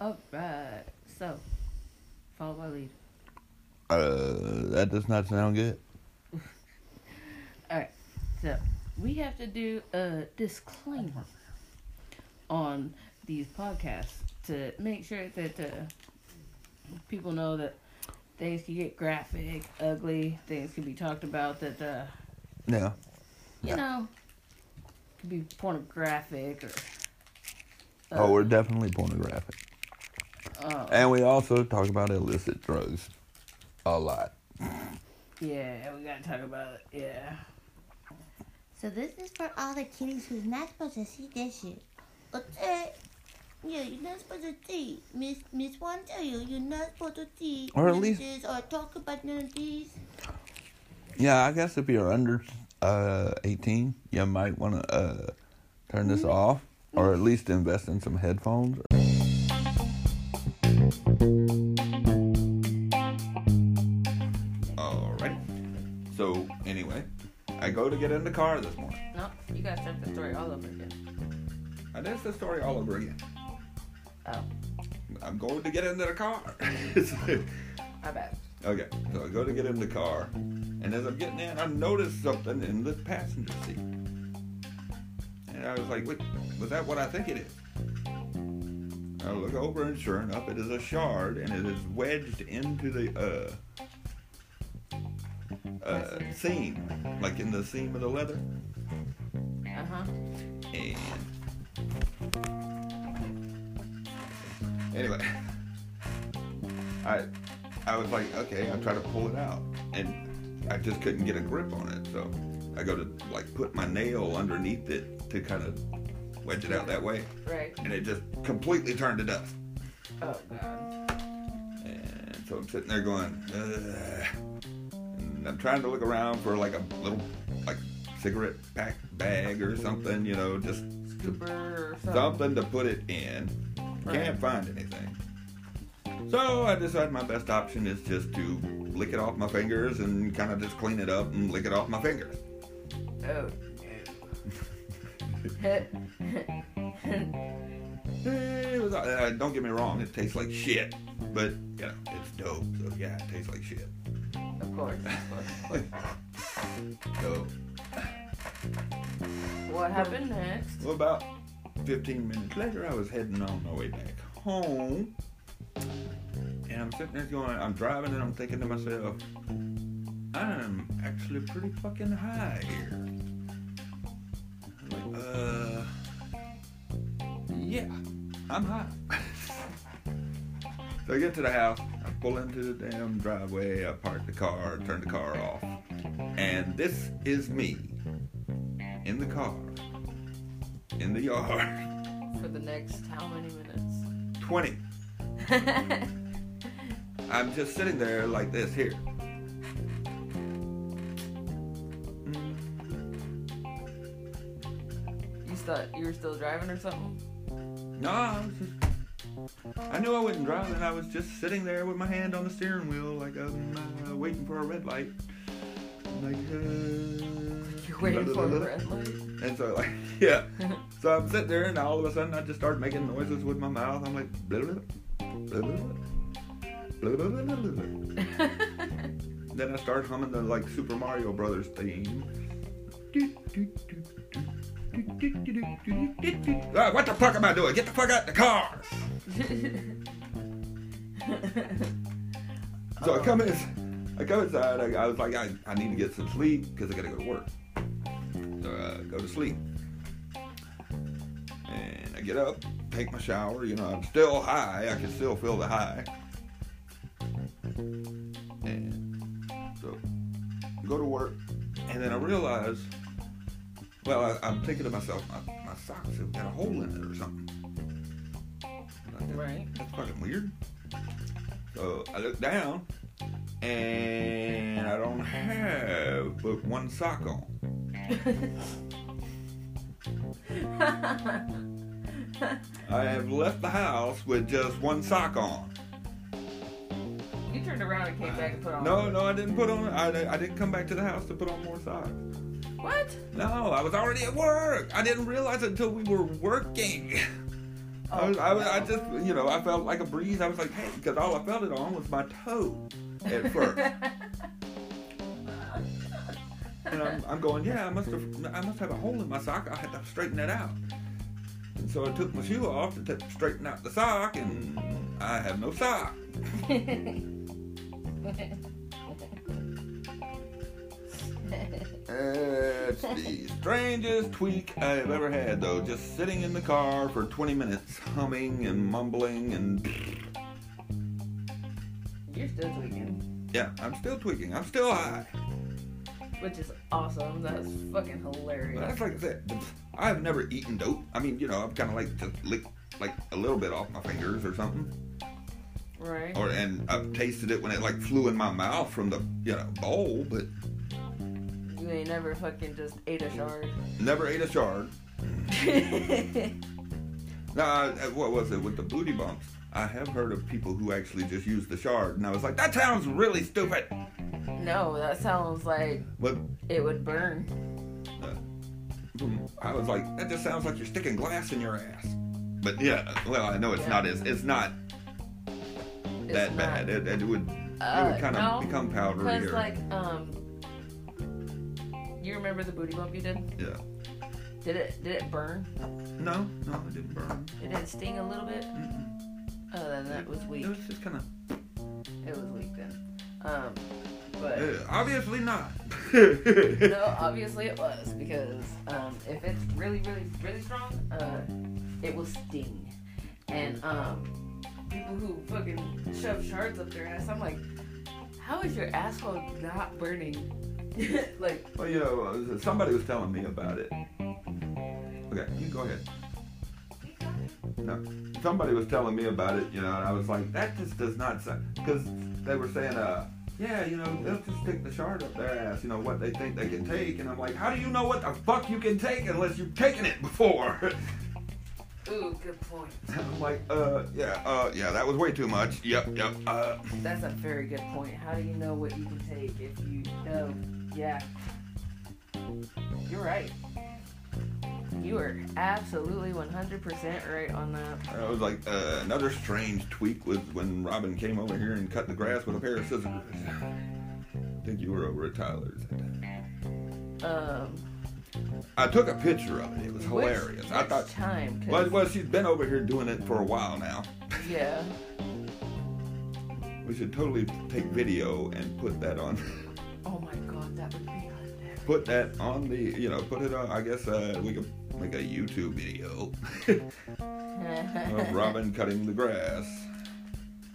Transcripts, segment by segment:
All right. So, follow my lead. Uh, that does not sound good. All right. So, we have to do a disclaimer on these podcasts to make sure that uh, people know that things can get graphic, ugly, things can be talked about that, uh, Yeah. you Yeah. know, could be pornographic or. uh, Oh, we're definitely pornographic. Oh, And we also talk about illicit drugs a lot. yeah, we gotta talk about it. Yeah. So this is for all the kiddies who's not supposed to see this shit. Okay? Yeah, you're not supposed to see. Miss Miss One tell you you're not supposed to see Or at least- or talk about none of these. Yeah, I guess if you're under uh, 18, you might want to uh, turn this off or at least invest in some headphones. Go to get in the car this morning. No, you gotta start the story all over again. And that's the story all over again. Oh, I'm going to get into the car. my bad. Okay, so I go to get in the car, and as I'm getting in, I noticed something in the passenger seat. And I was like, Wait, was that what I think it is? I look over, and sure enough, it is a shard, and it is wedged into the uh, uh, seam, like in the seam of the leather. Uh huh. And anyway, I I was like, okay, I try to pull it out, and I just couldn't get a grip on it. So I go to like put my nail underneath it to kind of wedge it out that way, Right. and it just completely turned to dust. Oh god. And so I'm sitting there going, Ugh. And I'm trying to look around for like a little like cigarette pack bag or something, you know, just to something. something to put it in. Can't find anything. So I decided my best option is just to lick it off my fingers and kind of just clean it up and lick it off my fingers. Oh no. It was, uh, don't get me wrong, it tastes like shit, but you know it's dope. So yeah, it tastes like shit. of course. Of course. Of course. So What happened next? well, about 15 minutes later, I was heading on my way back home, and I'm sitting there going, I'm driving, and I'm thinking to myself, I'm actually pretty fucking high here. I'm like, uh, yeah, I'm high. so I get to the house, I pull into the damn driveway, I park the car, turn the car off, and this is me in the car, in the yard, For the next how many minutes? 20. I'm just sitting there like this here. you thought you were still driving or something? No, I was just. I knew I wasn't driving. And I was just sitting there with my hand on the steering wheel, like I'm uh, waiting for a red light. Like, uh, You're waiting for a red light. And so, like, yeah. So I'm sitting there, and all of a sudden, I just start making noises with my mouth. I'm like, blah, blah, blah, blah, blah, blah, blah, blah. Then I start humming the like Super Mario Brothers theme. What the fuck am I doing? Get the fuck out the car! So I come in, I come inside. I, I was like, I, I need to get some sleep because I gotta go to work. So I go to sleep, and I get up, take my shower. You know, I'm still high. I can still feel the high. And so I go to work, and then I realize, well, I, I'm thinking to myself, my, my socks have got a hole in it or something. Right. That's fucking weird. So I look down, and I don't have but one sock on. I have left the house with just one sock on. you turned around and came back and put on. No, no, I didn't put on. I, I didn't come back to the house to put on more socks. What? No, I was already at work. I didn't realize it until we were working. I, was, I, was, I just, you know, I felt like a breeze. I was like, hey, because all I felt it on was my toe at first. and I'm, I'm going, yeah, I must have, I must have a hole in my sock. I had to straighten that out. And so I took my shoe off to t- straighten out the sock, and I have no sock. It's the strangest tweak I've ever had, though. Just sitting in the car for 20 minutes, humming and mumbling, and You're still tweaking, yeah, I'm still tweaking. I'm still high. which is awesome. That's fucking hilarious. That's like I said. I've never eaten dope. I mean, you know, I've kind of like just lick like a little bit off my fingers or something, Right. or and I've tasted it when it like flew in my mouth from the you know bowl, but You ain't never fucking just ate a shard. never ate a shard. Now, uh, what was it with the booty bumps? I have heard of people who actually just use the shard, and I was like, that sounds really stupid. no, that sounds like But it would burn. I was like, that just sounds like you're sticking glass in your ass. But yeah, well, I know it's Yeah. not as it's not It's that not- bad. It, it would it Uh, would kind of no, become powdery. Because like um, you remember the booty bump you did? yeah. Did it? Did it burn? No, no, it didn't burn. It didn't sting a little bit. Mm-mm. Oh, then that was weak. It was just kind of It was weak then. Um, but uh, obviously not. no, obviously it was because um, if it's really, really, really strong, uh, it will sting. And um, people who fucking shove shards up their ass, I'm like, how is your asshole not burning? like, Well, you know, somebody was telling me about it. Okay, you go ahead. No, somebody was telling me about it, you know, and I was like, that just does not sound. Because they were saying, uh, yeah, you know, they'll just stick the shard up their ass, you know, what they think they can take. And I'm like, how do you know what the fuck you can take unless you've taken it before? ooh, good point. I'm like, uh, yeah, uh, yeah, that was way too much. Yep, yep, uh, That's a very good point. How do you know what you can take if you know? Yeah. You're right. You are absolutely 100% right on that. I was like, uh, another strange tweak was when Robin came over here and cut the grass with a pair of scissors. I think you were over at Tyler's. Um, I took a picture of it. It was which- hilarious. I thought, time? well, well, she's been over here doing it for a while now. yeah. We should totally take video and put that on, put that on the, you know, put it on. I guess uh, we could make a YouTube video of Robin cutting the grass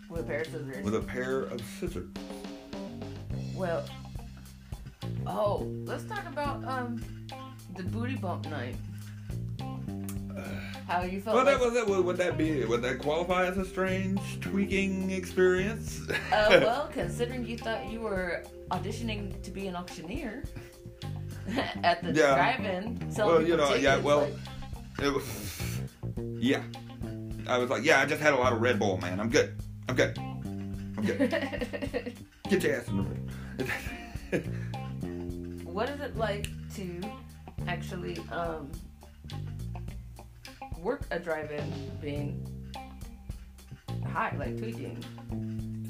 With a pair of scissors. with a pair of scissors. Well, oh, let's talk about um the booty bump night. How you felt? Well, that was that. Would, would that be? Would that qualify as a strange tweaking experience? uh, well, considering you thought you were auditioning to be an auctioneer at the Yeah. drive-in, Well, you know, yeah, well- like, it was. Yeah, I was like, yeah, I just had a lot of Red Bull, man. I'm good. I'm good. I'm good. Get your ass in the ring. what is it like to actually um work a drive-in being high, like tweaking?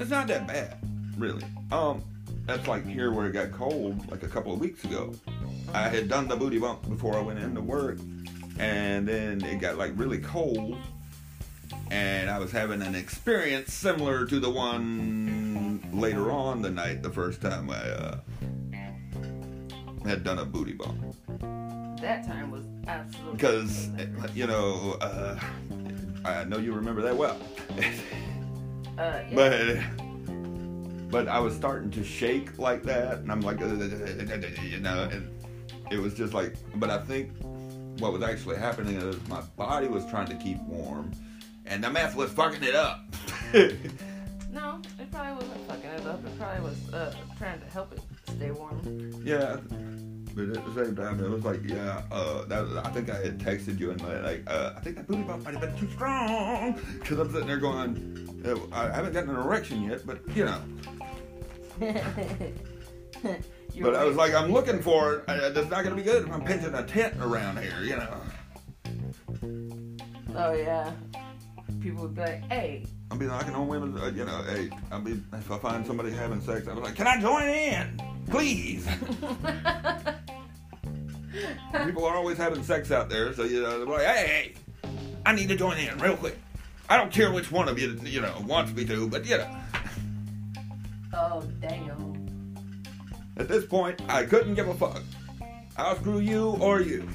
it's not that bad, really. Um, that's like here where it got cold, like a couple of weeks ago. I had done the booty bump before I went into work, and then it got like really cold, and I was having an experience similar to the one later on the night, the first time I uh, had done a booty bump. That time was absolutely Because, you know, uh, I know you remember that well. uh, yeah. but but I was starting to shake like that, and I'm like, uh, you know, and it was just like. But I think what was actually happening is my body was trying to keep warm, and the meth was fucking it up. No, it probably wasn't fucking it up. It probably was uh, trying to help it stay warm. yeah, but at the same time, it was like, yeah, uh, that was, I think I had texted you and like, uh, I think that booty bump might have been too strong, because I'm sitting there going, I haven't gotten an erection yet, but you know. You're But I was like, I'm looking for it. That's not gonna be good if I'm pitching a tent around here, you know. oh yeah, people would be like, "Hey, I'll be knocking on women, uh, you know, hey, I'll be, if I find somebody having sex, I'll be like, can I join in? Please. People are always having sex out there, so, you know, they're like, hey, hey, I need to join in real quick. I don't care which one of you, you know, wants me to, but, you know, oh damn." At this point, I couldn't give a fuck. I'll screw you or you.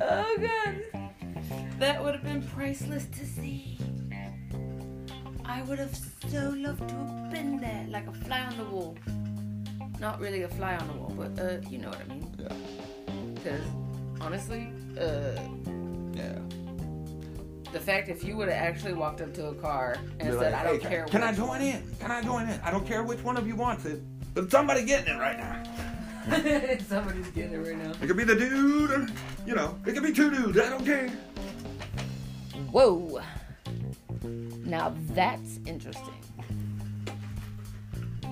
oh god, that would have been priceless to see. I would have so loved to have been there, like a fly on the wall. Not really a fly on the wall, but uh, you know what I mean. yeah, Because honestly, uh, yeah. The fact if you would have actually walked up to a car and Be said, like, "I don't "Hey, care," Can I join in? Can I join in? I don't care which one of you wants it, but somebody getting it right now. Somebody's getting it right now. It could be the dude, or, you know, it could be two dudes. I don't care. Whoa. Now that's interesting.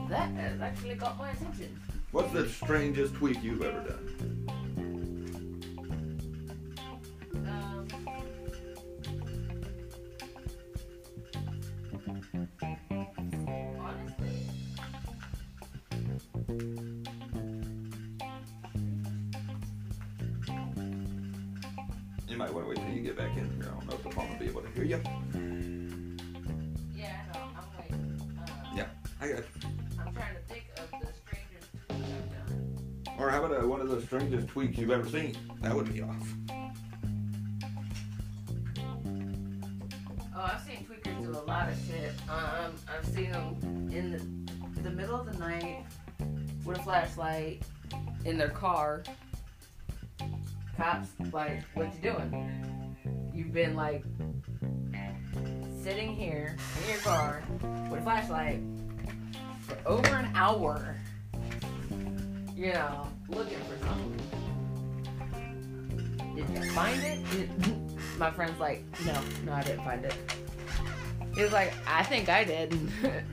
That has actually got my attention. What's the strangest tweak you've ever done? You might want to wait till you get back in here. I don't know if the phone will be able to hear you. yeah, I know. I'm like, uh, Yeah, I got. You. I'm trying to think of the strangest I've done. Or how about uh, one of the strangest tweaks you've ever seen? That would be off. Flashlight in their car. Cops, like, what you doing? You've been like sitting here in your car with a flashlight for over an hour. You know, looking for something. Did you find it? Did- my friend's like, no, no, I didn't find it. He was like, I think I did.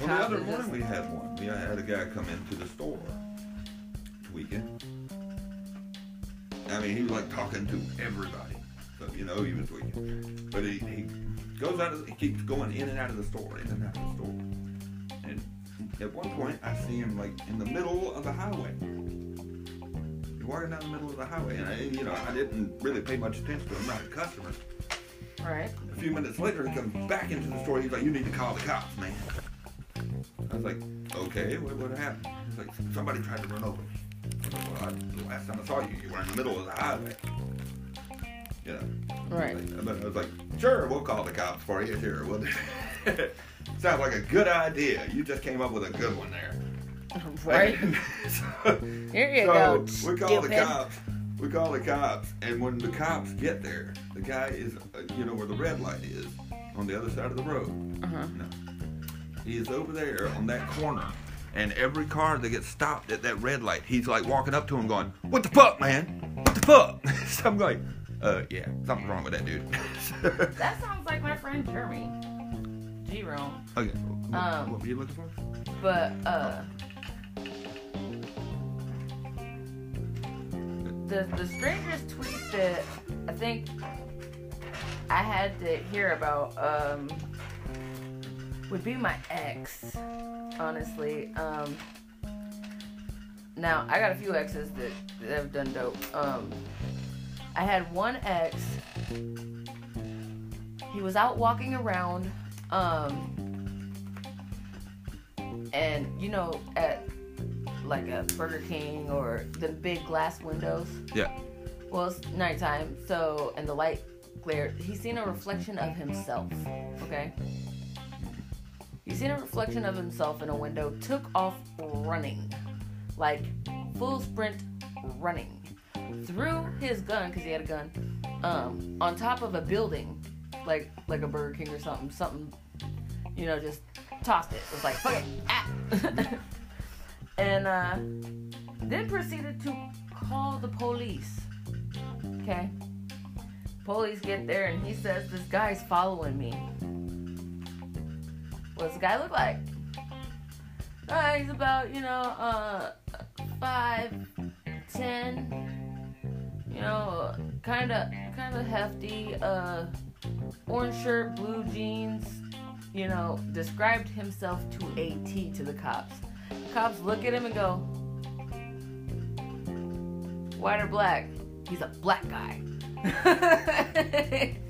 Well, the other morning we had one. We had a guy come into the store tweaking. I mean, he was like talking to everybody. So, you know, he was tweaking. But he, he goes out of, he keeps going in and out of the store, in and out of the store. And at one point, I see him like in the middle of the highway. He's walking down the middle of the highway, and I, you know, I didn't really pay much attention to him. I'm not a customer. right. A few minutes later, he comes back into the store. He's like, "You need to call the cops, man." I was like, "Okay, what, what happened?" He's like, "Somebody tried to run over me." I was like, well, I, the last time I saw you, you were in the middle of the highway. You know. Right. Like, but I was like, "Sure, we'll call the cops for you. Sure, we'll." do Sounds like a good idea. You just came up with a good one there. Right. so, Here you so go. we call the cops. We call the cops, and when the cops get there, the guy is, uh, you know, where the red light is, on the other side of the road. Uh-huh. No, he is over there on that corner, and every car that gets stopped at that red light, he's like walking up to him, going, "What the fuck, man? What the fuck?" so I'm like, "Uh, yeah, something's wrong with that dude." That sounds like my friend Jeremy. Jerome. okay, what, Um, what were you looking for? But uh the the strangest tweet that I think I had to hear about um would be my ex, honestly. Um now I got a few exes that, that have done dope. Um I had one ex he was out walking around um and you know at like a Burger King or the big glass windows. Yeah. Well, it's nighttime, so and the light glared. He's seen a reflection of himself. Okay. He's seen a reflection of himself in a window. Took off running, like full sprint running. Threw his gun because he had a gun um, on top of a building, like like a Burger King or something. Something, you know, just tossed it. It was like fuck it, ah. and uh, then proceeded to call the police. Okay. Police get there and he says this guy's following me. What's the guy look like? Uh, he's about, you know, uh, five, ten. You know, kind of, kind of hefty. Uh, orange shirt, blue jeans. You know, described himself to a T to the cops. Cops look at him and go, "White or black?" He's a black guy.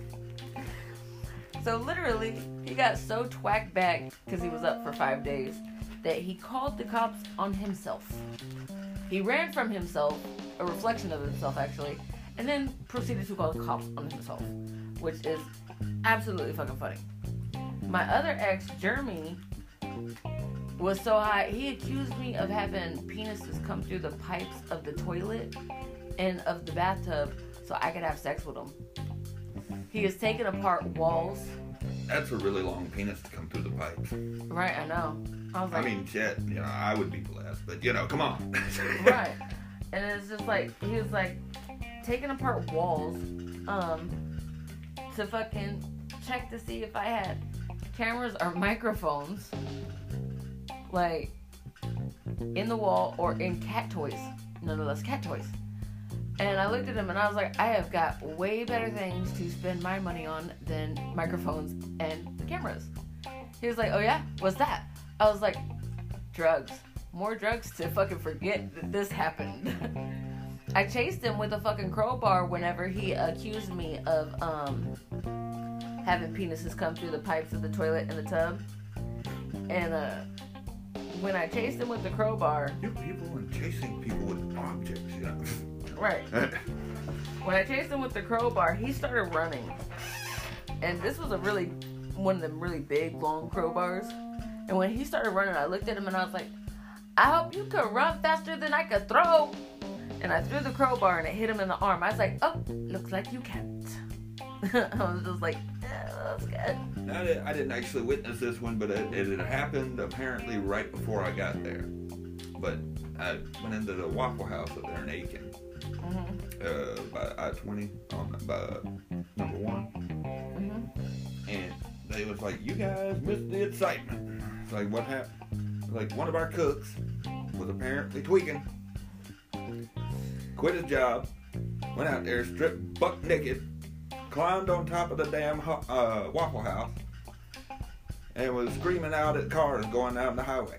so literally, he got so twacked back because he was up for five days that he called the cops on himself. He ran from himself, a reflection of himself actually, and then proceeded to call the cops on himself, which is absolutely fucking funny. My other ex, Jeremy, was so high, he accused me of having penises come through the pipes of the toilet and of the bathtub so I could have sex with him. He has taken apart walls. That's a really long penis to come through the pipes. Right, I know. I was like, I mean, shit, you know, I would be blessed, but you know, come on. right. And it's just like he was like taking apart walls, um, to fucking check to see if I had cameras or microphones, like in the wall or in cat toys. Nonetheless, cat toys. And I looked at him and I was like, I have got way better things to spend my money on than microphones and the cameras. He was like, Oh yeah, what's that? I was like, Drugs. More drugs to fucking forget that this happened. I chased him with a fucking crowbar whenever he accused me of um having penises come through the pipes of the toilet and the tub. And uh when I chased him with the crowbar, you people and chasing people with objects, know. right. Eh. When I chased him with the crowbar, he started running. And this was a really one of them really big long crowbars. And when he started running, I looked at him and I was like, I hope you could run faster than I could throw. And I threw the crowbar and it hit him in the arm. I was like, oh, looks like you can't. I was just like, yeah, that's good. I, I didn't actually witness this one, but it, it had happened apparently right before I got there. But I went into the Waffle House up there in Aiken, hmm uh, by I twenty on by number one, hmm and they was like, "You guys missed the excitement." It's like, what happened? Like one of our cooks was apparently tweaking, quit his job, went out there stripped buck naked, climbed on top of the damn ho- uh, Waffle House, and was screaming out at cars going down the highway.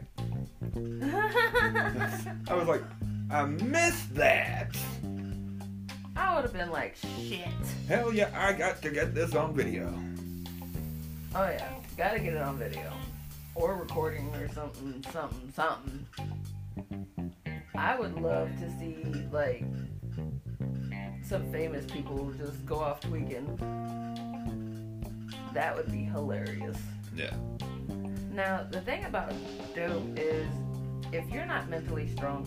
I was like, I missed that. I would have been like, shit. Hell yeah, I got to get this on video. Oh yeah, gotta get it on video or recording or something, something, something. I would love to see like some famous people just go off tweaking. That would be hilarious. Yeah. Now the thing about dope is, if you're not mentally strong,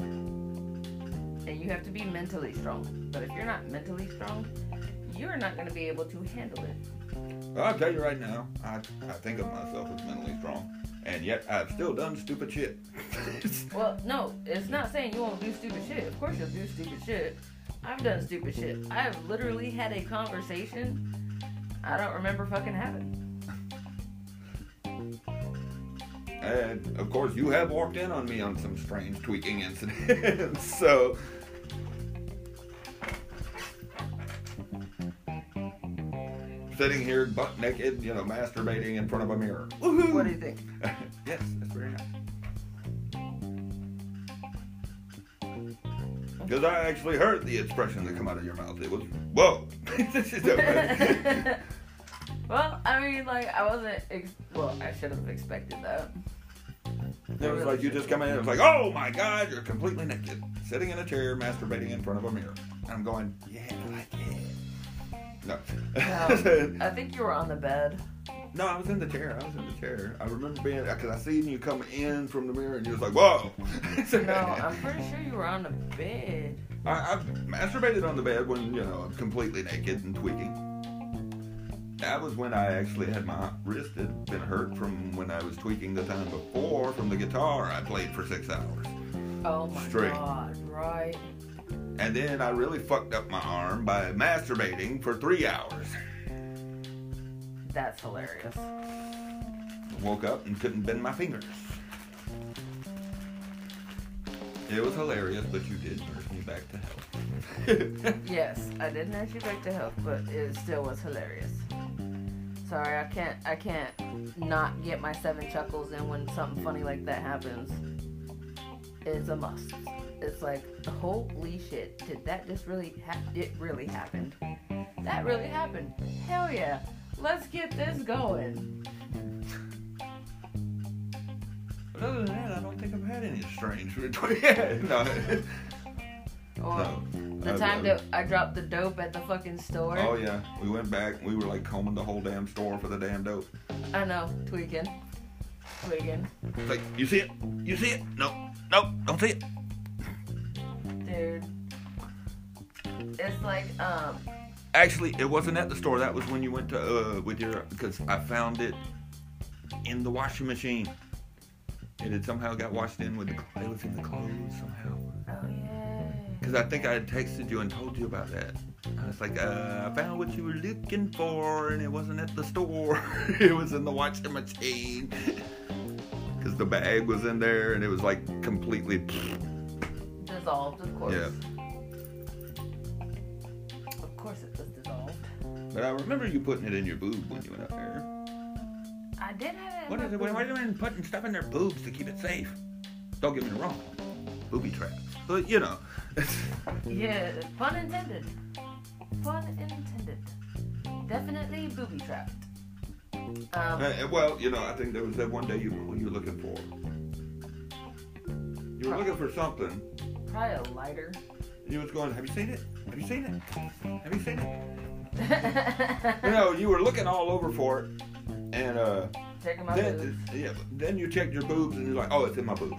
and you have to be mentally strong, but if you're not mentally strong, you're not going to be able to handle it. Well, I'll tell you right now, I, I think of myself as mentally strong, and yet I've still done stupid shit. Well, no, it's not saying you won't do stupid shit. Of course you'll do stupid shit. I've done stupid shit. I've literally had a conversation I don't remember fucking having. and of course, you have walked in on me on some strange tweaking incidents, so. Sitting here butt naked, you know, masturbating in front of a mirror. What do you think? yes, that's very nice. Because I actually heard the expression that come out of your mouth. It was, whoa. well, I mean, like, I wasn't. Ex- well, I should have expected that. It was like you just come in and it was like, oh my God, you're completely naked, sitting in a chair, masturbating in front of a mirror. And I'm going, yeah, I like it. No. No, um, I think you were on the bed. no, I was in the chair. I was in the chair. I remember being, because I seen you come in from the mirror and you was like, whoa. No, I'm pretty sure you were on the bed. I, I've masturbated on the bed when, you know, I'm completely naked and tweaking. That was when I actually had my wrist had been hurt from when I was tweaking the time before from the guitar I played for six hours. Oh my Straight. god, right? And mm-hmm. then I really fucked up my arm by masturbating for three hours. That's hilarious. Woke up and couldn't bend my fingers. It was hilarious, but you did nurse me back to health. Yes, I did nurse you back to health, but it still was hilarious. Sorry, I can't. I can't not get my seven chuckles in when something funny like that happens. It's a must. It's like, holy shit! Did that just really? Ha- it really happened. That really happened. Hell yeah! Let's get this going. But other than that, I don't think I've had any strange. yeah, no. Or no. the I- time I- that I dropped the dope at the fucking store. Oh yeah, we went back. We were like combing the whole damn store for the damn dope. I know, tweaking, tweaking, It's like, you see it? You see it? No, no, don't see it. Dude. It's like um. Actually, it wasn't at the store. That was when you went to uh with your because I found it in the washing machine. And it had somehow got washed in with the it was in the clothes somehow. Oh yeah. Because I think I had texted you and told you about that. I was like, uh, I found what you were looking for, and it wasn't at the store. it was in the washing machine. Because the bag was in there, and it was like completely. Dissolved, of course. Yeah. Of course it was dissolved. But I remember you putting it in your boob when you went up there. I did have it. What is it? Why are you doing putting stuff in their boobs to keep it safe? Don't get me wrong. Booby traps. But, you know. Yeah, pun intended. Pun intended. Definitely booby trapped. Um, Uh, well, you know, I think there was that one day you, what you were looking for. You were looking for something. Probably a lighter. You was going, have you seen it? Have you seen it? Have you seen it? You know, you were looking all over for it, and uh, Checking my then boobs. yeah, then you checked your boobs, and you're like, oh, it's in my boob.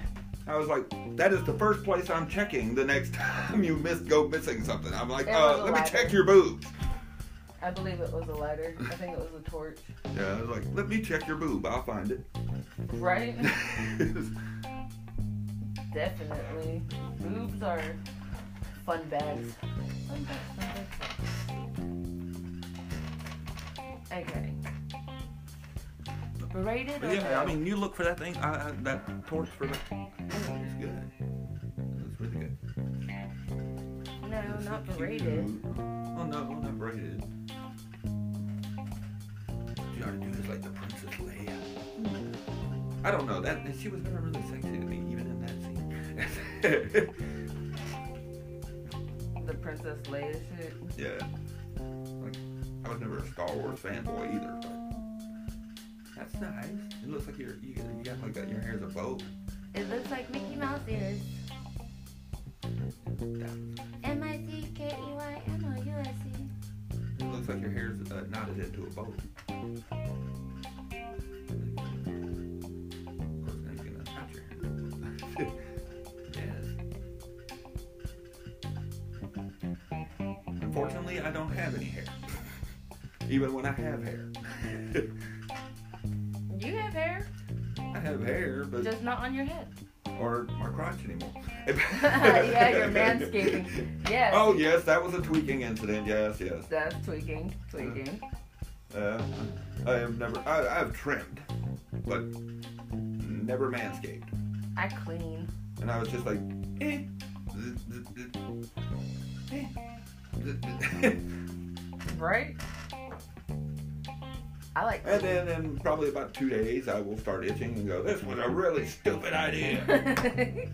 I was like, that is the first place I'm checking the next time you miss go missing something. I'm like, uh, let me check your boobs. I believe it was a lighter. I think it was a torch. Yeah, I was like, let me check your boob. I'll find it. Right? Definitely. Boobs are fun bags. Fun bags, fun bags. Okay. Berated or yeah, no? I mean, you look for that thing, I, I, that torch for that. Oh, it's good. It's really good. no, It's not cute. berated. Oh no, well, not braided. What you ought to do is like the Princess Leia. I don't know that she was never really sexy to me, The Princess Leia shit. yeah, like I was never a Star Wars fanboy either, but that's nice. It looks like you're you got, you got like that, your hair's a bow. It looks like Mickey Mouse ears. M I C K E Y M O U S E. It looks like your hair's uh, knotted into a bow. Don't have any hair. Even when I have hair. You have hair, I have hair, but just not on your head. or my crotch anymore. yeah, you're manscaping. Yes. Oh yes, that was a tweaking incident. Yes, yes. That's tweaking. Tweaking. Uh, I have never. I, I've trimmed, but never manscaped. I clean. And I was just like, eh. z- z- eh. Right? I like and then in probably about two days, I will start itching and go, this was a really stupid idea.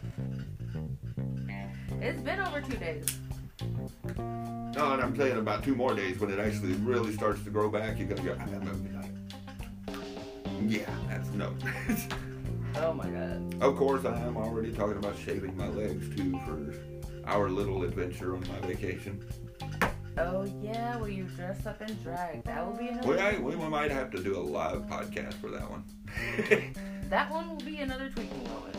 it's been over two days. No, and I'm saying about two more days when it actually really starts to grow back, you're to go, I'm going to be like, yeah, that's no. Oh my god. of course, I am already talking about shaving my legs too for our little adventure on my vacation. Oh yeah, where you dress up in drag. That will be another. We, I, we might have to do a live podcast for that one. That one will be another tweaking moment.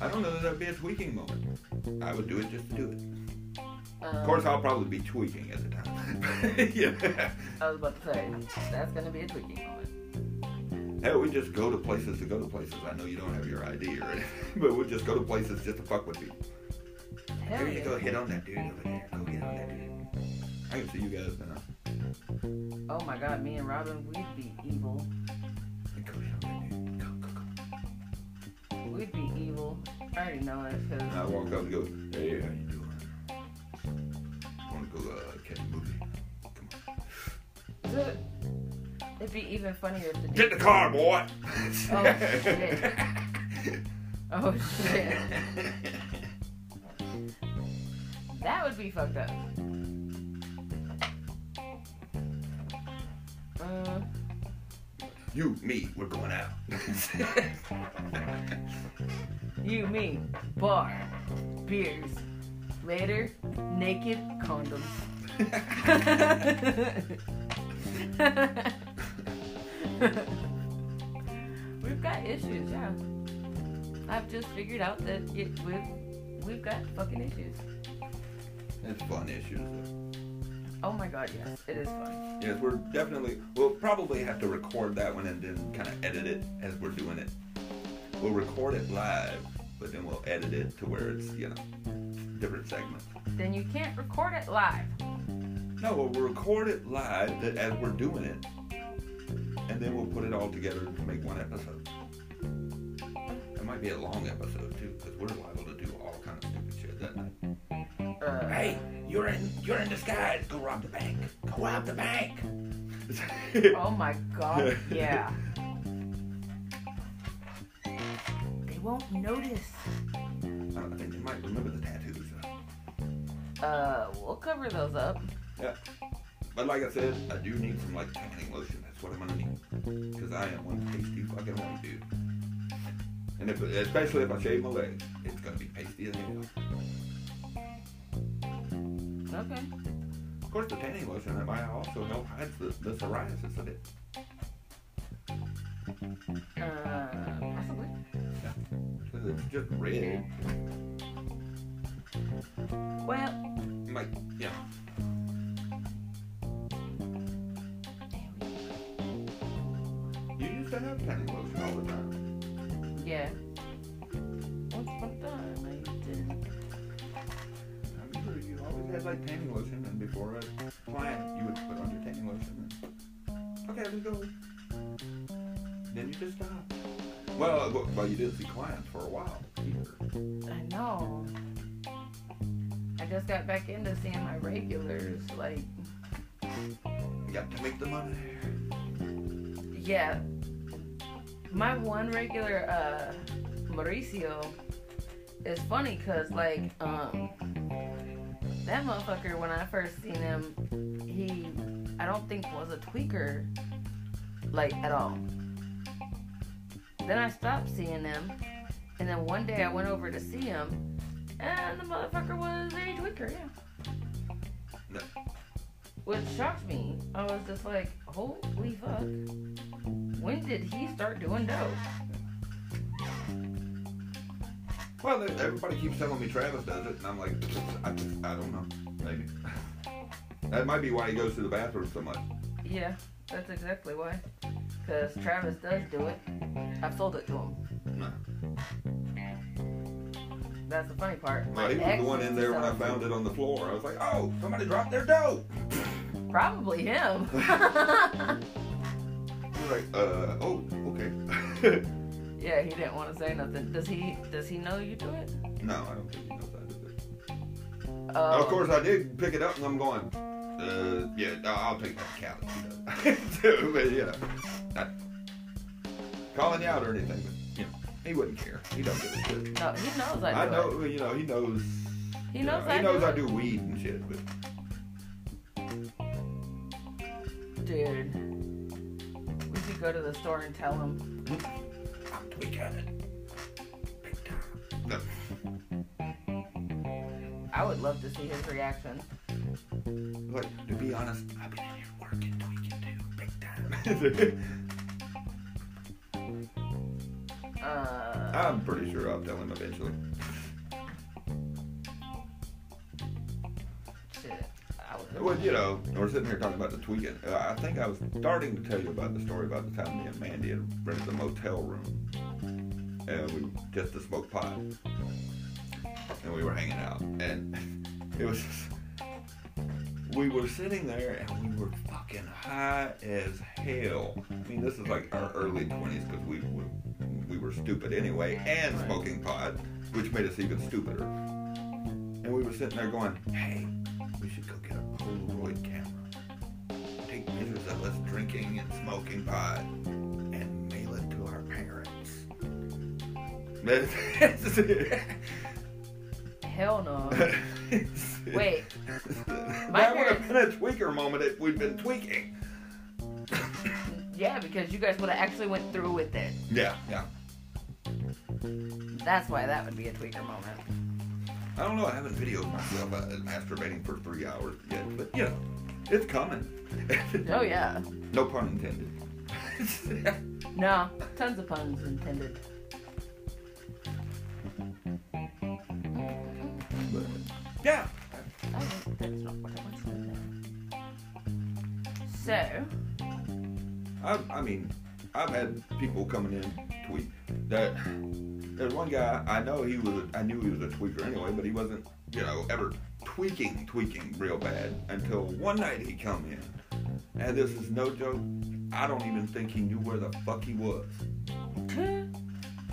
I don't know that that'd be a tweaking moment. I would do it just to do it. Um, Of course, I'll probably be tweaking at the time. yeah. I was about to say that's gonna be a tweaking moment. Hell, we just go to places to go to places. I know you don't have your ID or anything, but we'll just go to places just to fuck with people. Hell There you yeah. go, hit on that dude over there. Go hit on that dude. I can see you guys now. Oh my god, me and Robin, we'd be evil. We'd be evil. I already know it And because I walk up and go, hey, how you doing? Wanna go uh, catch a movie. Come on. It'd be even funnier if the Get in the car, boy. Oh, shit. Oh shit. That would be fucked up. Uh, You, me, we're going out. you, me, bar, beers. Later, naked condoms. we've got issues, yeah. I've just figured out that it, we've, we've got fucking issues. it's fun issues. though. Oh my god, yes, it is fun. Yes, we're definitely. We'll probably have to record that one and then kind of edit it as we're doing it. We'll record it live, but then we'll edit it to where it's you know different segments. Then you can't record it live. No, well, record it live that as we're doing it, and then we'll put it all together to make one episode. It might be a long episode too, because we're liable to do all kind of stupid shit that night. Uh, Hey, you're in you're in disguise. Go rob the bank. Go rob the bank. Oh my god, yeah. They won't notice. I don't think they might remember the tattoos. Though. Uh, we'll cover those up. Yeah. But like I said, I do need some like tanning lotion. That's what I'm gonna need. Because I am one pasty fucking white dude. And if, especially if I shave my legs, it's gonna be pasty as hell. Okay. Of course, the tanning lotion that might also help hide the, the psoriasis a bit. Uh, possibly. Yeah. Because it's just red. Well, Like, yeah. Uh, you didn't see clients for a while. either. I know. I just got back into seeing my regulars. Like, You got to make the money. yeah. My one regular, uh, Mauricio, is funny because, like, um, that motherfucker, when I first seen him, he, I don't think was a tweaker, like, at all. Then I stopped seeing him, and then one day I went over to see him, and the motherfucker was a tweaker, yeah. No. Which shocked me. I was just like, holy fuck. When did he start doing dope? Well, everybody keeps telling me Travis does it, and I'm like, I, I don't know. Maybe. that might be why he goes to the bathroom so much. Yeah, that's exactly why. Because Travis does do it. I've sold it to him. No. That's the funny part. Well, he was the one in there when I found it on the floor. I was like, oh, somebody dropped their dough. Probably him. He was like, uh, oh, okay. yeah, he didn't want to say nothing. Does he? Does he know you do it? no, I don't think he knows I did it. Oh, of course, I did pick it up, and I'm going, uh, yeah, I'll take that to. But, not calling you out or anything, but, you know, he wouldn't care. He don't give a shit. No, he knows I do I it. know, you know, he knows. He you knows know, I he knows do I it. weed and shit, but Dude, we could go to the store and tell him. I'm tweaking it. Big time. No. I would love to see his reaction. Like, to be honest, I've been in here working, tweaking too, big time. Uh, I'm pretty sure I'll tell him eventually. shit. Well, you know, we're sitting here talking about the tweaking. Uh, I think I was starting to tell you about the story about the time me and Mandy had rented a motel room. And we just to smoke pot. And we were hanging out. And it was we were sitting there and we were fucking high as hell. I mean, this is like our early 20s because we, we, we were stupid anyway and smoking pot, which made us even stupider. And we were sitting there going, hey, we should go get a Polaroid camera, take pictures of us drinking and smoking pot, and mail it to our parents. Hell no. Wait. My that would have been a tweaker moment if we'd been tweaking. Yeah, because you guys would have actually went through with it. Yeah, yeah. That's why that would be a tweaker moment. I don't know. I haven't videoed myself uh, masturbating for three hours yet, but you know, it's coming. Oh yeah. No pun intended. No, tons of puns intended. Yeah. Oh, that's not what I wanted to say. So, I, I mean, I've had people coming in tweet that there's one guy I know he was a, I knew he was a tweaker anyway, but he wasn't you know ever tweaking tweaking real bad until one night he come in, and this is no joke. I don't even think he knew where the fuck he was.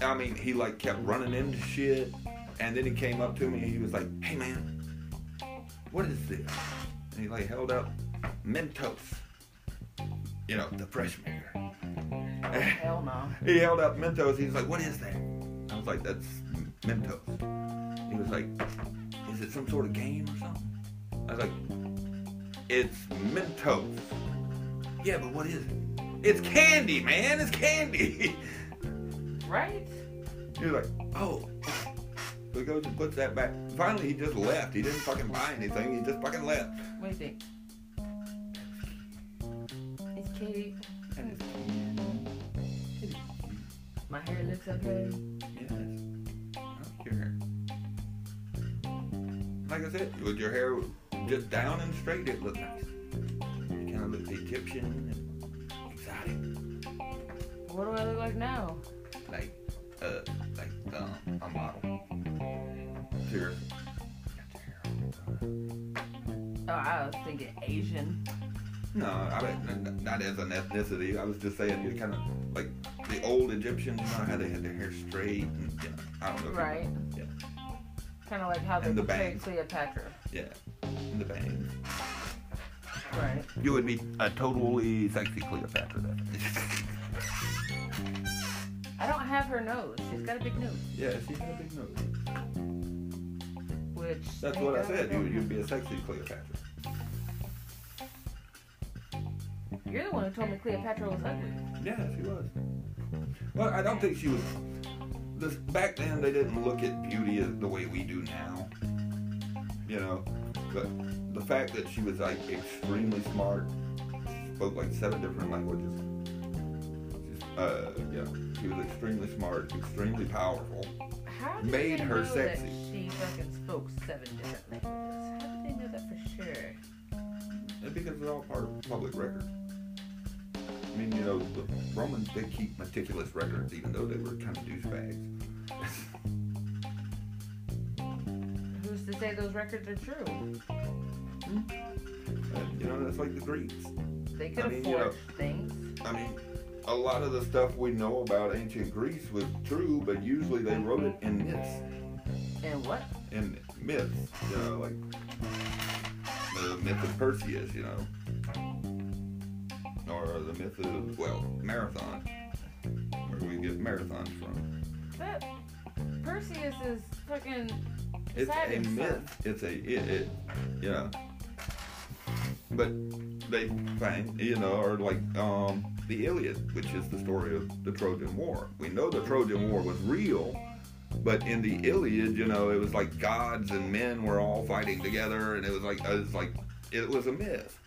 I mean, he like kept running into shit, and then he came up to me and he was like, "Hey man, what is this?" And he like held up Mentos, you know, the fresh maker. hell no. He held up Mentos. He was like, "What is that?" I was like, "That's Mentos." He was like, "Is it some sort of game or something?" I was like, "It's Mentos." Yeah, but what is it? It's candy, man. It's candy. Right? he was like, "Oh." So he goes and puts that back. Finally, he just left. He didn't fucking buy anything. He just fucking left. What do you think? It's Katie. And it's. My hair looks okay. Yes. I don't. Like I said, with your hair just down and straight, it looked nice. You kind of looked Egyptian and exotic, What do I look like now? like uh, like um, a model. Seriously. Got your hair all done. Oh, I was thinking Asian. No, I mean, not as an ethnicity. I was just saying you're kind of like the old Egyptians. You know how they had their hair straight and you know, I don't know. if you- Right. Yeah. Kind of like how they And the portrayed bangs. Cleopatra. Yeah. And the bangs. Right. You would be a totally sexy Cleopatra then. I don't have her nose. She's got a big nose. yeah, she's got a big nose. Which. That's what I said. You you'd be a sexy Cleopatra. You're the one who told me Cleopatra was ugly. Yeah, she was. Well, I don't think she was. This back then they didn't look at beauty as the way we do now. You know, but the fact that she was like extremely smart, spoke like seven different languages. Uh, yeah, she was extremely smart, extremely powerful. How Made they her know sexy. That she fucking spoke seven different languages. How did they know that for sure? And because it's all part of public record. I mean, you know, the Romans they keep meticulous records, even though they were kind of douchebags. Who's to say those records are true? And, you know, that's like the Greeks. They could I have mean, you know- things. I mean, a lot of the stuff we know about ancient Greece was true, but usually they wrote it in myths. And what? In myths, you know, like the myth of Perseus, you know, or the myth of well, Marathon, where do we get marathons from. That Perseus is fucking. It's a Saturn's myth. It's a it, it you know. But they find you know, or like um the Iliad, which is the story of the Trojan War. We know the Trojan War was real, but in the Iliad, you know, it was like gods and men were all fighting together, and it was like it was like it was a myth.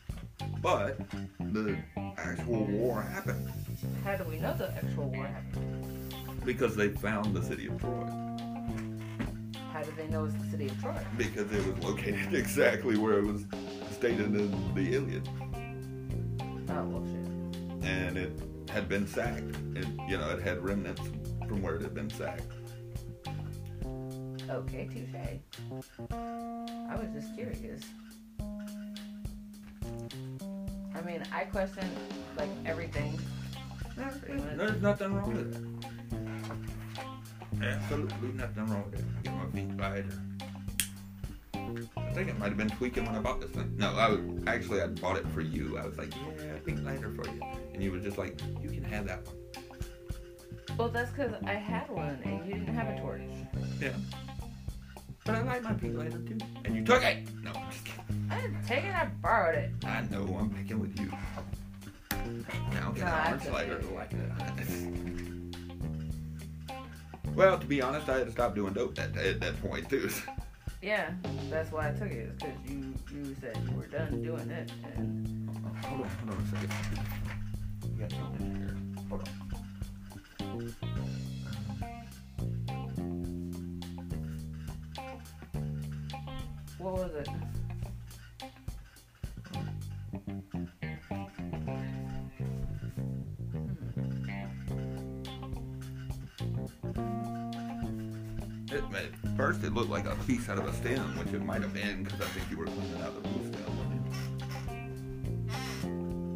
But the actual war happened How do we know the actual war happened? because they found the city of Troy. How do they know it's the city of Troy? because it was located exactly where it was stated in the Iliad, Oh well, shit. and it had been sacked. It, you know, it had remnants from where it had been sacked. Okay, touche. I was just curious. I mean, I question like everything. Pretty. There's nothing wrong with it. Absolutely nothing wrong with it. I get my feet lighter. I think it might have been tweaking when I bought this thing. No, I was, actually I bought it for you. I was like, yeah, feet lighter for you. and you were just like, you can have that one. Well, that's because I had one and you didn't have a torch. Yeah. But I like my pink lantern too. And you took it. No, I'm just kidding. I didn't take it. I borrowed it. I know I'm picking with you. Now get No, I lighter it. to like that. well, to be honest, I had to stop doing dope that at that point too. Yeah, that's why I took it. Because you you said you were done doing it, and Hold on, hold on a second. We got something in here. Hold on. what was it? It, at first, it looked like a piece out of a stem, which it might have been because I think you were cleaning out the blue stem.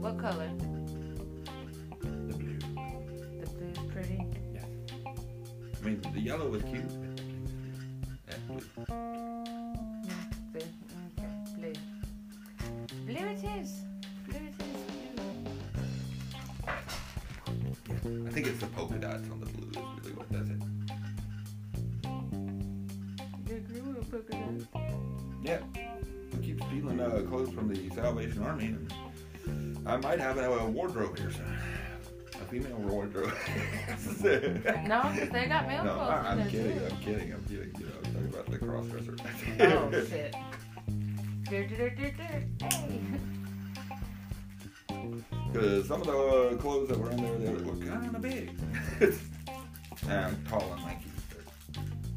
What color? The blue. The blue's pretty. Yeah. I mean, the yellow was cute. That blue. Blue. Okay, blue. Blue it is. Blue it is. Blue. I think it's the polka dots on the blue from the Salvation Army, I might have a, a wardrobe here soon. A female wardrobe. No, 'cause they got male No, clothes I, I'm, there kidding. too. I'm kidding. I'm kidding. You know, I was talking about the cross dresser. Oh shit. Dur. Hey. Because some of the uh, clothes that were in there, they were kind of big. I'm tall and lanky.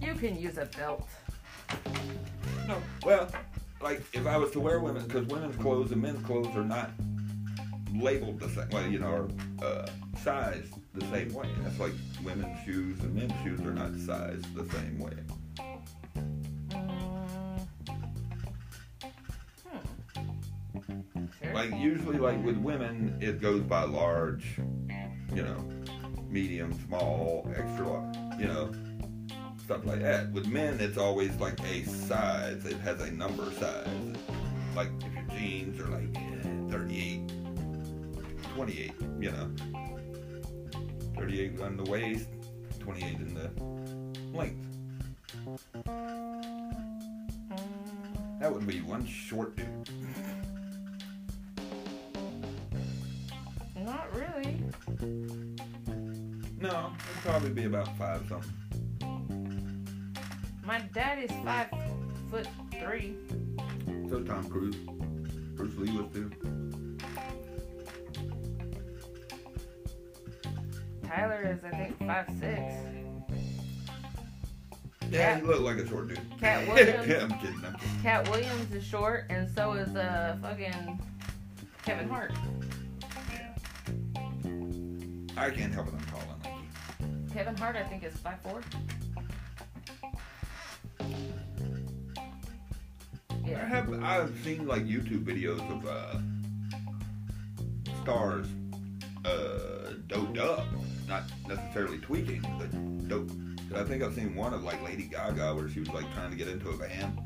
You can use a belt. No, well, like if I was to wear women, because women's clothes and men's clothes are not labeled the same way, you know, or uh, sized the same way. That's like women's shoes and men's shoes are not sized the same way. Mm. Hmm. Sure. Like usually, like with women, it goes by large, you know, medium, small, extra large, you know, stuff like that. With men, it's always like a size. It has a number size. Like if your jeans are like eh, 38, 28, you know, 38 on the waist, 28 in the length. That would be one short dude. Not really. No, it'd probably be about five something. My dad is five foot three. So Tom Cruise, Bruce Lee was too. Tyler is, I think, five six. Yeah, Cat- he looked like a short dude. Katt Williams. yeah, I'm kidding. Kidding. Katt Williams is short, and so is uh fucking Kevin Hart. I can't help it. I'm tall and. Kevin Hart, I think, is five four. I have I've seen like YouTube videos of uh, stars uh, doped up, not necessarily tweaking, but dope. I think I've seen one of like Lady Gaga where she was like trying to get into a van,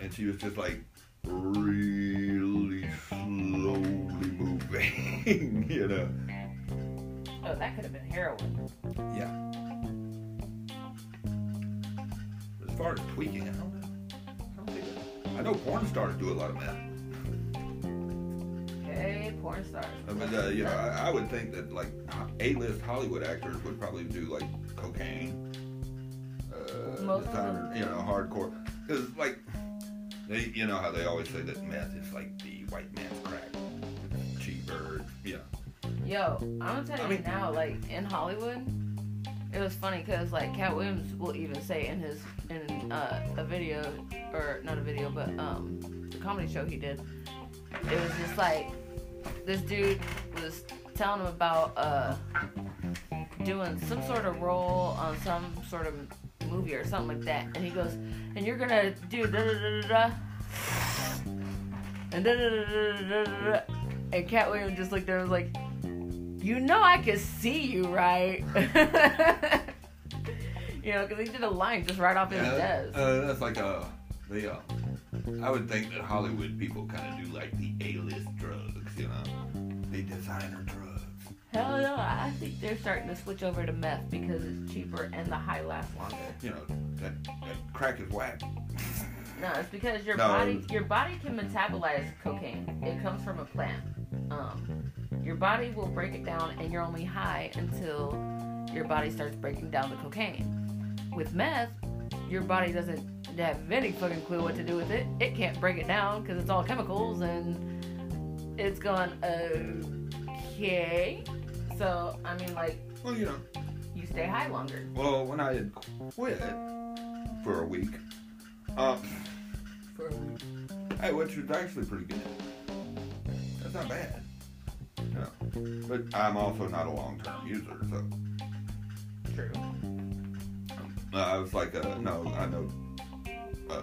and she was just like really slowly moving, you know. Oh, that could have been heroin. Yeah. As far as tweaking, I don't know. I don't think that- I know porn stars do a lot of meth. Hey, porn stars. I mean, uh, you know, I, I would think that like A-list Hollywood actors would probably do like cocaine, uh, Most of time, them. you know, hardcore. Because like they, you know how they always say that meth is like the white man's crack, cheaper, know. Yo, I'm gonna tell I you mean- now, like in Hollywood, it was funny because like Katt Williams will even say in his in uh, a video or not a video, but um the comedy show he did, it was just like this dude was telling him about uh doing some sort of role on some sort of movie or something like that, and he goes, and you're gonna do da da da da da. And da da da da da da. And Katt Williams just looked there and was like, You know I can see you, right? you know, because he did a line just right off his desk. uh, that's like uh, the uh, I would think that Hollywood people kind of do like the A-list drugs, you know, the designer drugs. Hell no, I think they're starting to switch over to meth because it's cheaper and the high lasts longer. You know, that, that crack is whack. No, it's because your No. body your body can metabolize cocaine. It comes from a plant. Um, your body will break it down, and you're only high until your body starts breaking down the cocaine. With meth, your body doesn't have any fucking clue what to do with it. It can't break it down because it's all chemicals, and it's gone okay. So I mean, like Well, you know, you stay high longer. well, when I had quit for a week, uh, For a week. hey, which was actually pretty good. That's not bad. Know, but I'm also not a long-term user, so True. Uh, I was like, uh, no, I know. Uh,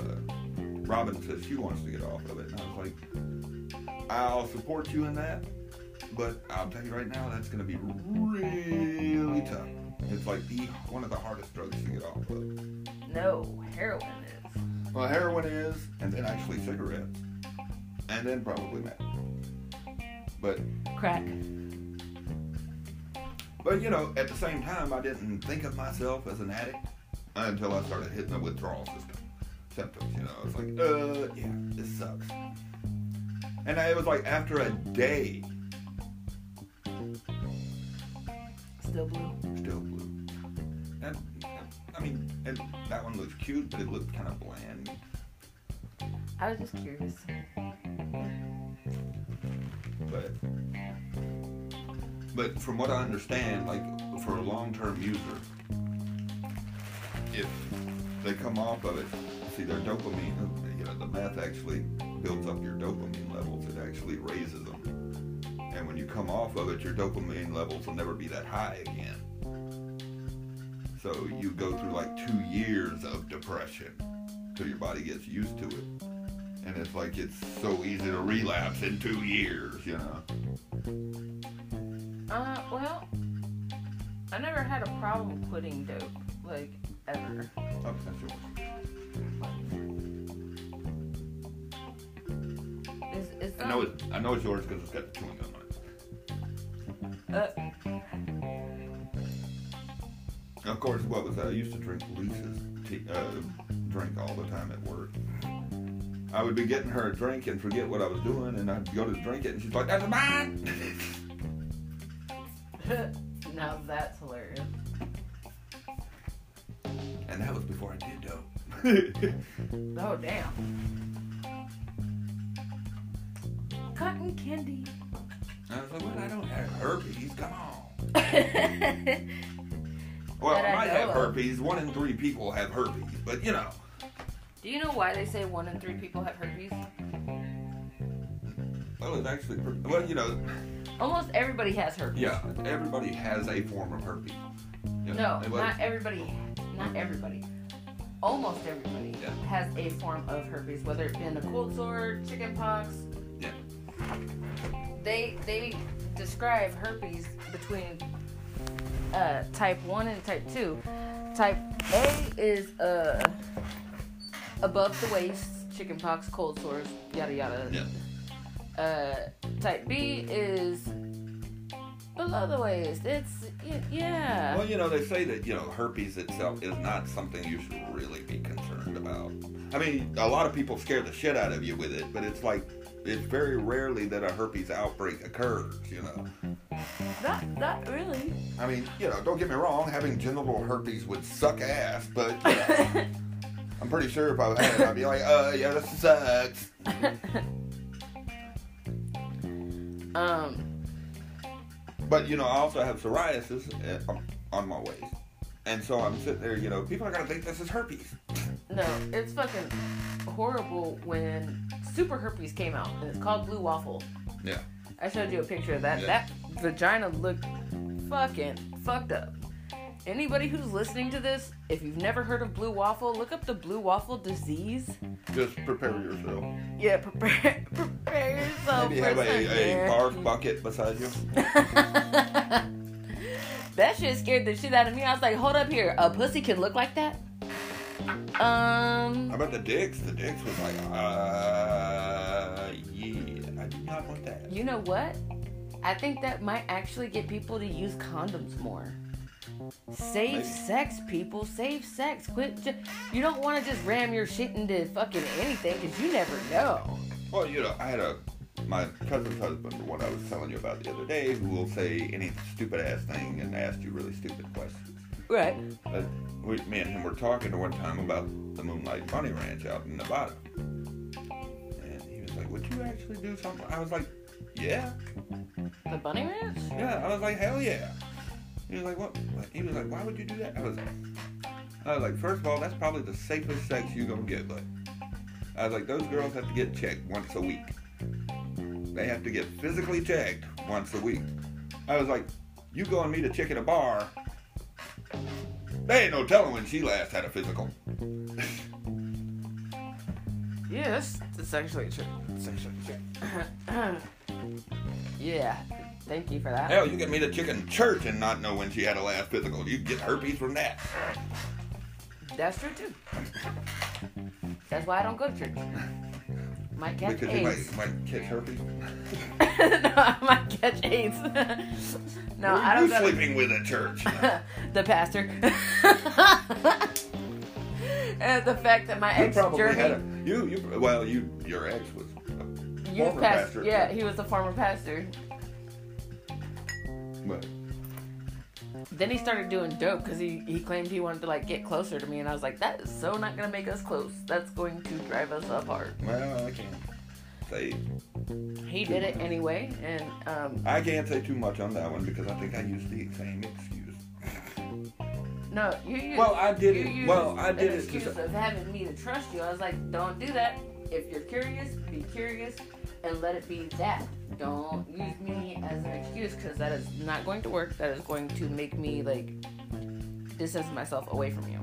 Robin says she wants to get off of it, and I was like, I'll support you in that, but I'll tell you right now, that's going to be really tough. It's like the one of the hardest drugs to get off of. No, heroin is. Well, heroin is, and then actually cigarettes, and then probably meth. But Crack. but you know, at the same time, I didn't think of myself as an addict until I started hitting the withdrawal system symptoms. You know, it's like, uh, yeah, this sucks. And it was like after a day, Still blue. still blue. And I mean, and that one looks cute, but it looked kind of bland. I was just curious. But but from what I understand, like for a long-term user, if they come off of it, see their dopamine, you know, the meth actually builds up your dopamine levels. It actually raises them, and when you come off of it, your dopamine levels will never be that high again. So you go through like two years of depression till your body gets used to it. And it's like it's so easy to relapse in two years, you know. Uh, well, I never had a problem quitting dope, like ever. Oh, that's yours. Is is I know it. I know it's yours because it's got the chewing gum on it. Uh, Of course, what was that? I used to drink Lisa's tea, uh, drink all the time at work. I would be getting her a drink and forget what I was doing, and I'd go to drink it, and she's like, "That's mine." now that's Oh damn. Cotton candy. I was like, "Well, I don't have herpes. Come on." Well, I I might have of. herpes. One in three people have herpes, but you know. Do you know why they say one in three people have herpes? Well, it's actually pretty, well, you know, Almost everybody has herpes. yeah, everybody has a form of herpes. You No, know, not everybody. Not everybody. Almost everybody Yeah. has a form of herpes, whether it be a cold sore, chicken pox. Yeah. They they describe herpes between uh, type one and type two. Type A is uh, above the waist, chicken pox, cold sores, yada yada. Yeah. Uh, type B is below the waist. It's y- yeah. Well, you know, they say that, you know, herpes itself is not something you should really be concerned about. I mean, a lot of people scare the shit out of you with it, but it's like, it's very rarely that a herpes outbreak occurs, you know. Not not really. I mean, you know, don't get me wrong, having genital herpes would suck ass, but you know, I'm pretty sure if I had it, I'd be like, uh, yeah, this sucks. um. But, you know, I also have psoriasis uh, on my waist. And so I'm sitting there, you know, people are to think this is herpes. No, it's fucking horrible when super herpes came out and it's called blue waffle. Yeah. I showed you a picture of that. Yeah. That vagina looked fucking fucked up. Anybody who's listening to this, if you've never heard of blue waffle, look up the blue waffle disease. Just prepare yourself. Yeah, prepare prepare yourself Maybe have a, a barf bucket beside you. that shit scared the shit out of me. I was like, hold up here, a pussy can look like that? Um, How about the dicks? The dicks was like, uh, yeah, I do not want that. you know what? I think that might actually get people to use condoms more. Save Maybe. sex, people. Save sex. Quit. Ju- you don't want to just ram your shit into fucking anything because you never know. Well, you know, I had a my cousin's husband, the one I was telling you about the other day, who will say any stupid ass thing and ask you really stupid questions. Right. But we, me and him were talking one time about the Moonlight Bunny Ranch out in Nevada, and he was like, "Would you actually do something?" I was like, "Yeah, The bunny ranch? yeah." I was like, "Hell yeah!" He was like, "What?" what?" He was like, "Why would you do that?" I was like, "I was like, first of all, that's probably the safest sex you're gonna get, but." I was like, those girls have to get checked once a week. They have to get physically checked once a week. I was like, you go and meet a chick at a bar. They ain't no telling when she last had a physical. Yeah, that's, that's actually true. That's actually true. yeah. Thank you for that. Hell, you can meet a chick in church and not know when she had a last physical. You get herpes from that. That's true too. That's why I don't go to church. Might catch Because you AIDS. might, might catch herpes. no, I might catch AIDS. no, I you don't go to sleeping with at church. the pastor. and the fact that my you ex probably had a you you well you your ex was a former pastor, pastor. yeah, he was the former pastor. But Then he started doing dope because he, he claimed he wanted to like get closer to me, and I was like, that is so not gonna make us close. That's going to drive us apart. well, I can't say He did it anyway, and um, I can't say too much on that one because I think I used the same excuse. no, you used, Well, I did you it- well, I did an it excuse of having me to trust you. I was like, don't do that. If you're curious, be curious, and let it be that. Don't use me as an excuse because that is not going to work. That is going to make me like distance myself away from you.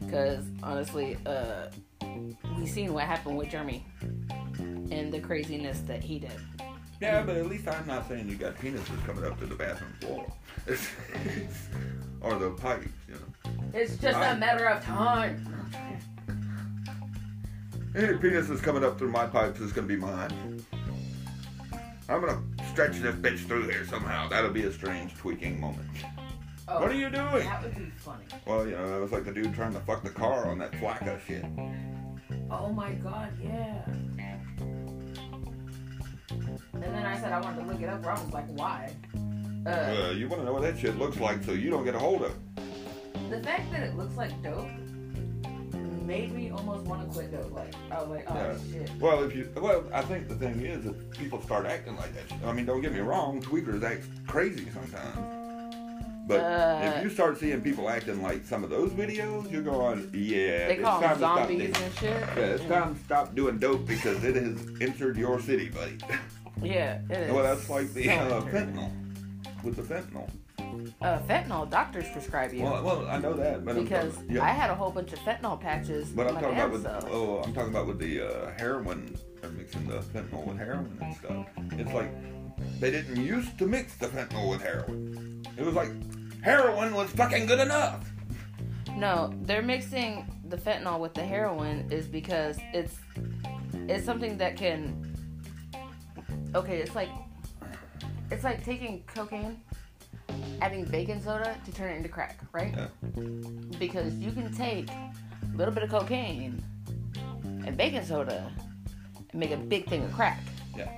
Because honestly, uh, we seen what happened with Jeremy and the craziness that he did. Yeah, but at least I'm not saying you got penises coming up to the bathroom floor. or the pipes, you know. It's just I- a matter of time. Any penises coming up through my pipes is gonna be mine. I'm gonna stretch this bitch through here somehow. That'll be a strange tweaking moment. Oh, What are you doing? That would be funny. Well, you know, that was like the dude trying to fuck the car on that Flakka shit. Oh my god, yeah. And then I said I wanted to look it up. Where I was like, why? Uh, Uh, you wanna know what that shit looks like so you don't get a hold of it. the fact that it looks like dope made me almost want to quit dope. Like I was like, oh Yeah. shit. Well, if you, well, I think the thing is if people start acting like that. I mean, don't get me wrong, tweakers act crazy sometimes. But Uh, if you start seeing people acting like some of those videos, you're going, yeah, They it's call time them to stop zombies this. and shit. Yeah, it's time to stop doing dope because it has entered your city, buddy. Yeah, it is. well, that's like the so uh, fentanyl. With the fentanyl. Uh, fentanyl, doctors prescribe you. Well, well, I know that, but because talking, yeah. I had a whole bunch of fentanyl patches. But I'm talking about with oh, I'm talking about with the uh, heroin. They're mixing the fentanyl with heroin and stuff. It's like they didn't used to mix the fentanyl with heroin. It was like heroin was fucking good enough. No, they're mixing the fentanyl with the heroin is because it's it's something that can okay, it's like it's like taking cocaine, adding baking soda to turn it into crack, right? Yeah. Because you can take a little bit of cocaine and baking soda and make a big thing of crack Yeah.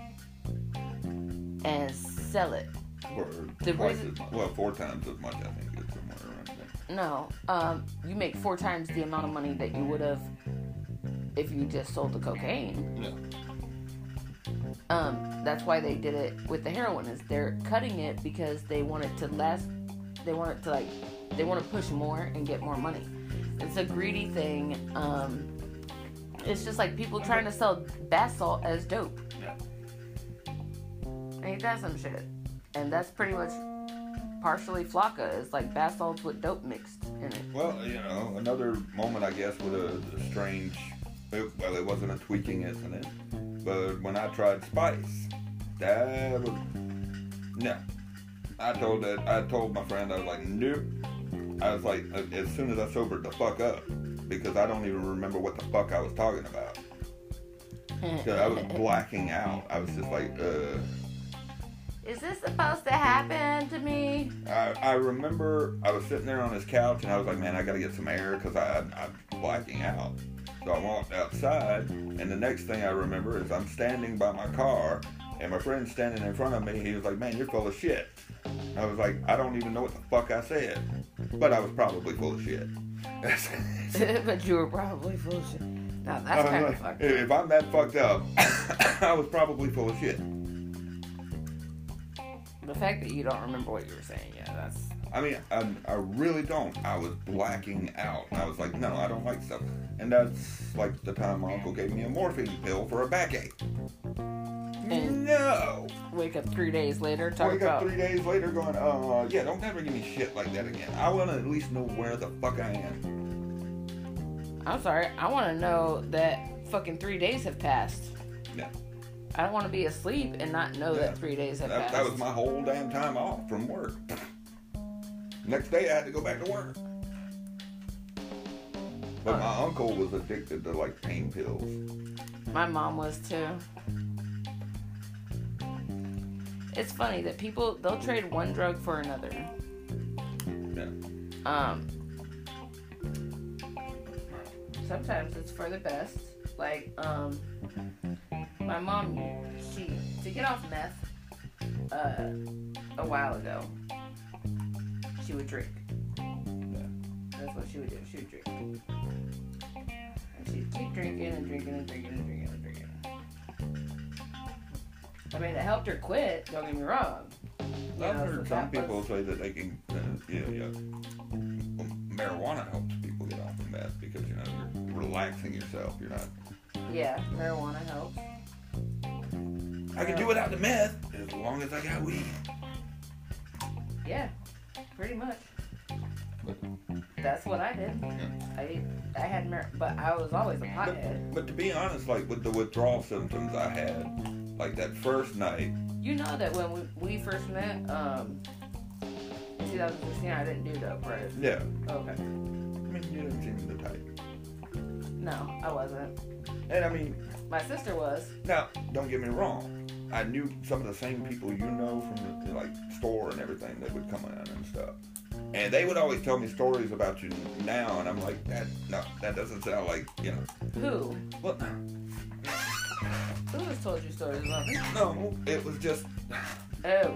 and sell it. Or The reason- as. Well, four times as much. I think it's somewhere around there. No, um, you make four times the amount of money that you would have if you just sold the cocaine. Yeah. Um, that's why they did it with the heroin. Is they're cutting it because they want it to last. They want it to like. They want to push more and get more money. It's a greedy thing. Um, it's just like people trying to sell bath salt as dope. Yeah. Ain't that some shit? And that's pretty much partially flakka. It's like bath salts with dope mixed in it. Well, you know, another moment, I guess, with a, a strange. It, well, it wasn't a tweaking incident, but when I tried spice, that was no. I told that I told my friend I was like, nope. I was like, uh, as soon as I sobered the fuck up, because I don't even remember what the fuck I was talking about. I was blacking out. I was just like, uh. Is this supposed to happen to me? I, I remember I was sitting there on his couch and I was like, man, I gotta get some air because I'm blacking out. So I walked outside, and the next thing I remember is I'm standing by my car, and my friend's standing in front of me. He was like, man, you're full of shit. I was like, I don't even know what the fuck I said, but I was probably full of shit. but you were probably full of shit. Now that's kind of like, fucked. if I'm that fucked up, I was probably full of shit. The fact that you don't remember what you were saying, yeah, that's I mean, I, I really don't. I was blacking out. I was like, no, I don't like stuff. And that's like the time my uncle gave me a morphine pill for a backache. And- no. wake up three days later, talk Wake up three days later going, uh, yeah, don't ever give me shit like that again. I want to at least know where the fuck I am. I'm sorry, I want to know that fucking three days have passed. Yeah. I don't want to be asleep and not know Yeah. that three days have That, passed. that was my whole damn time off from work. Next day I had to go back to work. But my uncle was addicted to like pain pills. My mom was too. It's funny that people they'll trade one drug for another. Yeah. Um. Sometimes it's for the best. Like um, my mom, she to get off meth, uh, a while ago, she would drink. That's what she would do. She would drink. And she'd keep drinking and drinking and drinking and drinking and drinking. I mean, it helped her quit. Don't get me wrong. You I've know, heard so some was- people say that they can, uh, yeah, yeah. Well, marijuana helps people get off of meth because you know you're relaxing yourself. You're not. Yeah, marijuana helps. I can do without the meth as long as I got weed. Yeah, pretty much. That's what I did. I I had mar- but I was always a pothead. But to be honest, like with the withdrawal symptoms I had, like that first night, You know that when we, we first met, um, in 2016, I didn't do dope, right? yeah. Okay. I mean, you didn't seem the type. No, I wasn't. And I mean, My sister was. now don't get me wrong. I knew some of the same people you know from the like store and everything that would come in and stuff. And they would always tell me stories about you now, and I'm like, that no, that doesn't sound like you know. Who? Well, Who has told you stories about me? no, it was just Oh,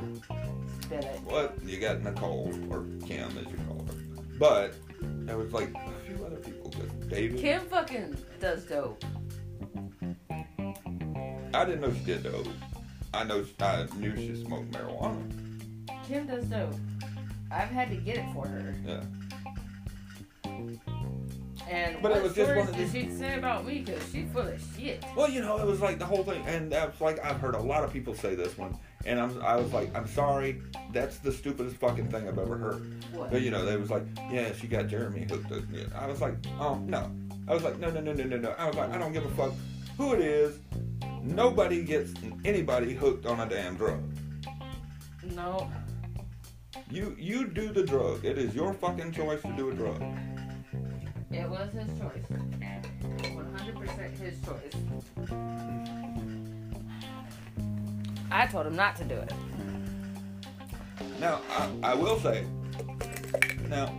did it? what you got Nicole or Kim as you call her, but there was like a few other people. Just David. Kim fucking does dope. I didn't know she did dope. I know uh, I knew she smoked marijuana. Kim does dope. I've had to get it for her. Yeah. And But it was just stories one of did she say about me? Cause she's full of shit. Well, you know, it was like the whole thing, and that's like I've heard a lot of people say this one, and I'm I was like, I'm sorry, that's the stupidest fucking thing I've ever heard. What? But you know, they was like, yeah, she got Jeremy hooked. up. Yeah. I was like, oh no. I was like, no, no, no, no, no, no. I was like, I don't give a fuck who it is. Nobody gets anybody hooked on a damn drug. No. You you do the drug. It is your fucking choice to do a drug. It was his choice. 100% his choice. I told him not to do it. Now, I, I will say, now,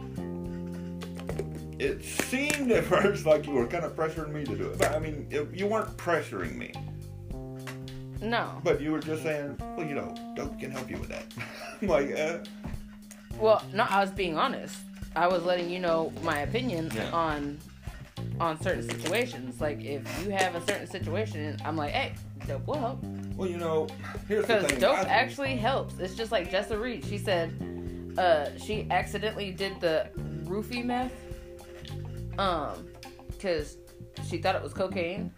it seemed at first like you were kind of pressuring me to do it. But I mean, it, you weren't pressuring me. No. But you were just saying, well, you know, dope can help you with that. Like, uh, Well, no, I was being honest. I was letting you know my opinion Yeah. on on certain situations. Like if you have a certain situation, I'm like, hey, dope will help. well, you know, here's the thing. Because dope I- actually helps. It's just like Jessa Reed. She said uh, she accidentally did the roofie meth. Um, because she thought it was cocaine.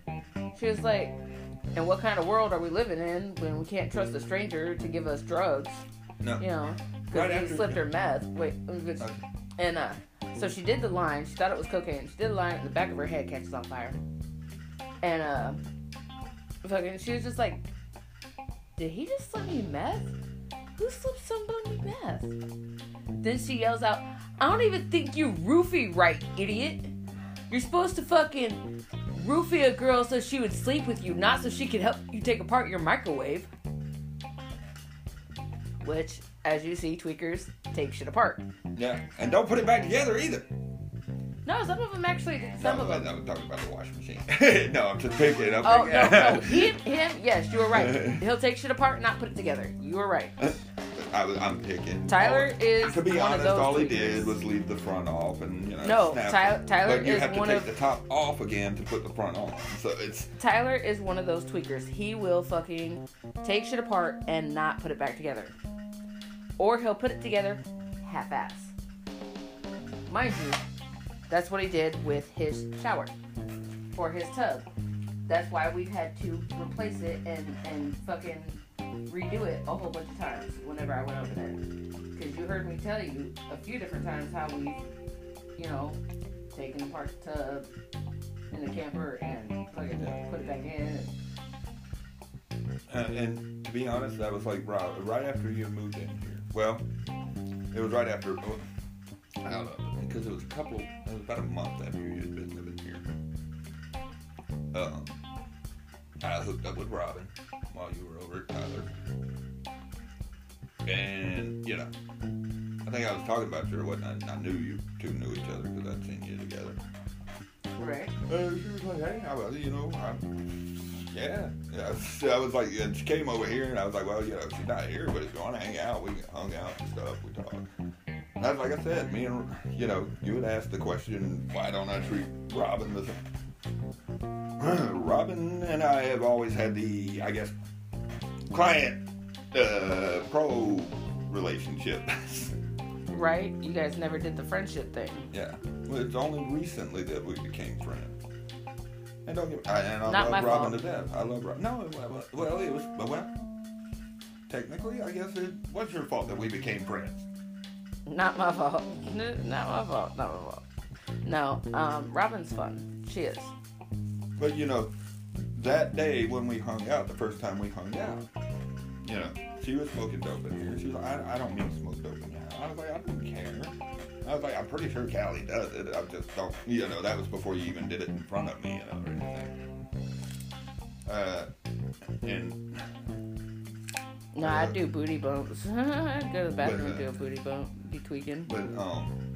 She was like, "And what kind of world are we living in when we can't trust a stranger to give us drugs?" no, You know, Right because he slipped her meth. Wait, let me finish. Okay. and uh, so she did the line. She thought it was cocaine. She did the line, and the back of her head catches on fire. And uh, fucking, she was just like, "Did he just slip me meth? Who slipped somebody meth?" Then she yells out, "I don't even think you roofie right, idiot. You're supposed to fucking roofie a girl so she would sleep with you, not so she could help you take apart your microwave." which, as you see, tweakers take shit apart. Yeah, and don't put it back together either. No, some of them actually. Some no, of them. I'm talking about the washing machine. no, I'm just picking. I'm Oh no, no, him, him. Yes, you were right. He'll take shit apart and not put it together. You were right. I I'm picking. Tyler is To be one of honest, those all he tweakers. did was leave the front off and you know. No, snap Ty- it. Tyler but you is have to one take of- the top off again to put the front on. So it's Tyler is one of those tweakers. He will fucking take shit apart and not put it back together, or he'll put it together half-ass. Mind you, that's what he did with his shower or his tub. That's why we've had to replace it and and fucking redo it a whole bunch of times whenever I went over there. Because you heard me tell you a few different times how we, you know, taken apart the tub in the camper and fucking put it back in. uh, and to be honest, that was like right, right after you moved in here. Well, it was right after. oh, I don't know because it was a couple. It was about a month after you had been living here. Um, I hooked up with Robin while you were over at Tyler, and you know, I think I was talking about you or whatnot. And I knew you two knew each other because I'd seen you together. Right. Uh, she was like, hey, how about you know, I, yeah, yeah. I was like, and she came over here, and I was like, well, you know, she's not here, but if you want to hang out, we hung out and stuff, we talked. And that's like I said, me and you know, you had asked the question, why don't I treat Robin the same? Robin and I have always had the, I guess, client uh, pro relationship. Right? You guys never did the friendship thing. Yeah. Well, it's only recently that we became friends. And don't get me, I, and I Not love my Robin fault. to death. I love Robin. No, it, well, well, it was, but well, technically, I guess it was your fault that we became friends. Not my fault. Not my fault. Not my fault. No, um, Robin's fun. She is. But, you know, that day when we hung out, the first time we hung out, you know, she was smoking dope in here. She was like, I, I don't mean to smoke dope in here. I was like, I don't care. I was like, I'm pretty sure Callie does it. I just don't, you know, that was before you even did it in front of me, you know, or anything. Uh, and No, I do booty bumps. I go to the bathroom But, uh, and do a booty bump. Be tweaking. But um,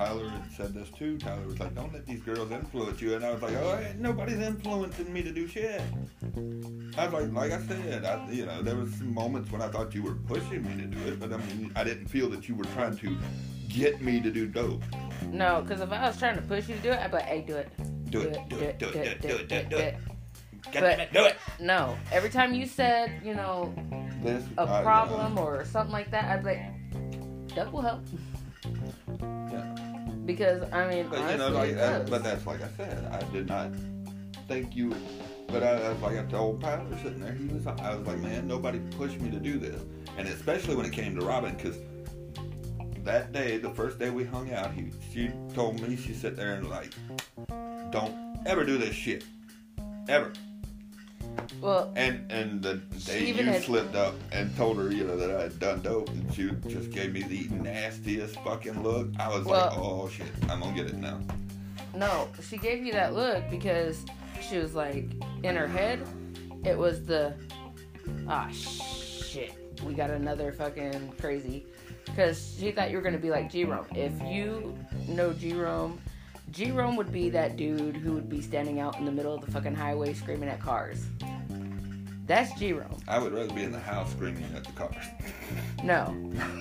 Tyler had said this too. Tyler was like, "Don't let these girls influence you," and I was like, "Oh, ain't nobody's influencing me to do shit." I was like, like I said, I, you know, there was some moments when I thought you were pushing me to do it, but I mean, I didn't feel that you were trying to get me to do dope. No, because if I was trying to push you to do it, I'd be like, hey, do it. Do it, do it, do it, do it, do it, do it, do it. Get But- do it. No. Every time you said, you know, This a I- uh, problem or something like that, I'd be like, that will help. Yeah. Because, I mean, But honestly, you know, like, it uh, but that's like I said, I did not think you. But I, I was like I told Tyler sitting there, he was. I was like, man, nobody pushed me to do this, and especially when it came to Robin, because that day, the first day we hung out, he she told me she sat there and like, don't ever do this shit, ever. Well, And and the day you had- slipped up and told her, you know, that I had done dope, and she just gave me the nastiest fucking look. I was like, oh shit, I'm gonna get it now. no, she gave you that look because she was like, in her head, it was the, ah, shit, we got another fucking crazy. Because she thought you were to be like Jerome. If you know Jerome, Jerome would be that dude who would be standing out in the middle of the fucking highway screaming at cars. That's Jerome. I would rather be in the house screaming at the cars. No.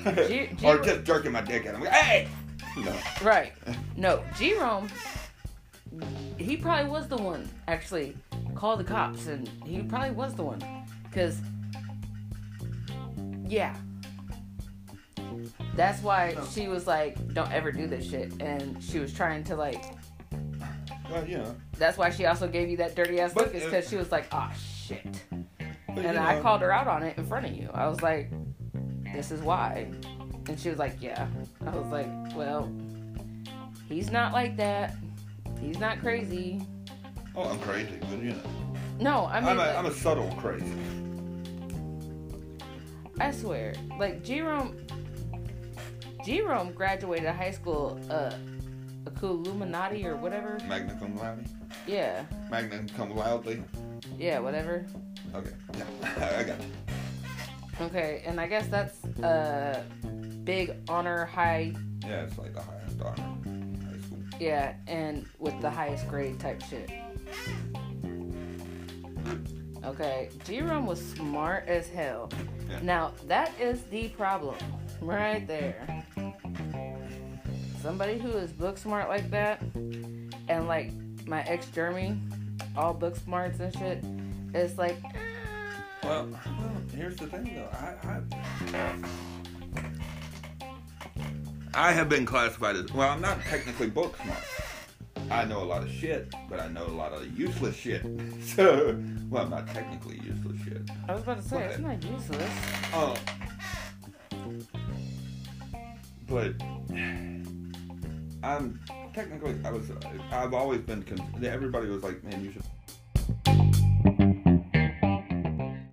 G- or just jerking my dick at him. Hey! No. Right. No, Jerome, he probably was the one, actually, called the cops, and he probably was the one. Because, yeah. That's why she was like, don't ever do this shit. And she was trying to, like, Well, you know. that's why she also gave you that dirty ass But, look, is uh, because she was like, ah, shit. But, And I know, called her out on it in front of you. I was like, this is why. And she was like, yeah. I was like, well, he's not like that. He's not crazy. Oh, I'm crazy, but you know. No, I mean, I'm a, like, I'm a subtle crazy. I swear. Like, Jerome, Jerome graduated high school, uh, a cool Illuminati or whatever. Magna cum laude. Yeah. Magna cum loudly. Yeah, whatever. Okay. Yeah, I got it. Okay, and I guess that's a big honor high Yeah, it's like the highest honor in high school. yeah, and with the highest grade type shit. Okay, Jerome was smart as hell. Yeah. Now that is the problem, right there. Somebody who is book smart like that, and like my ex Jeremy, all book smarts and shit, is like, Well, here's the thing though. I, I I have been classified as well. I'm not technically book smart. I know a lot of shit, but I know a lot of useless shit. So, well, I'm not technically useless shit. I was about to say Go it's not useless. Uh, but I'm technically I was I've always been. Everybody was like, man, you should.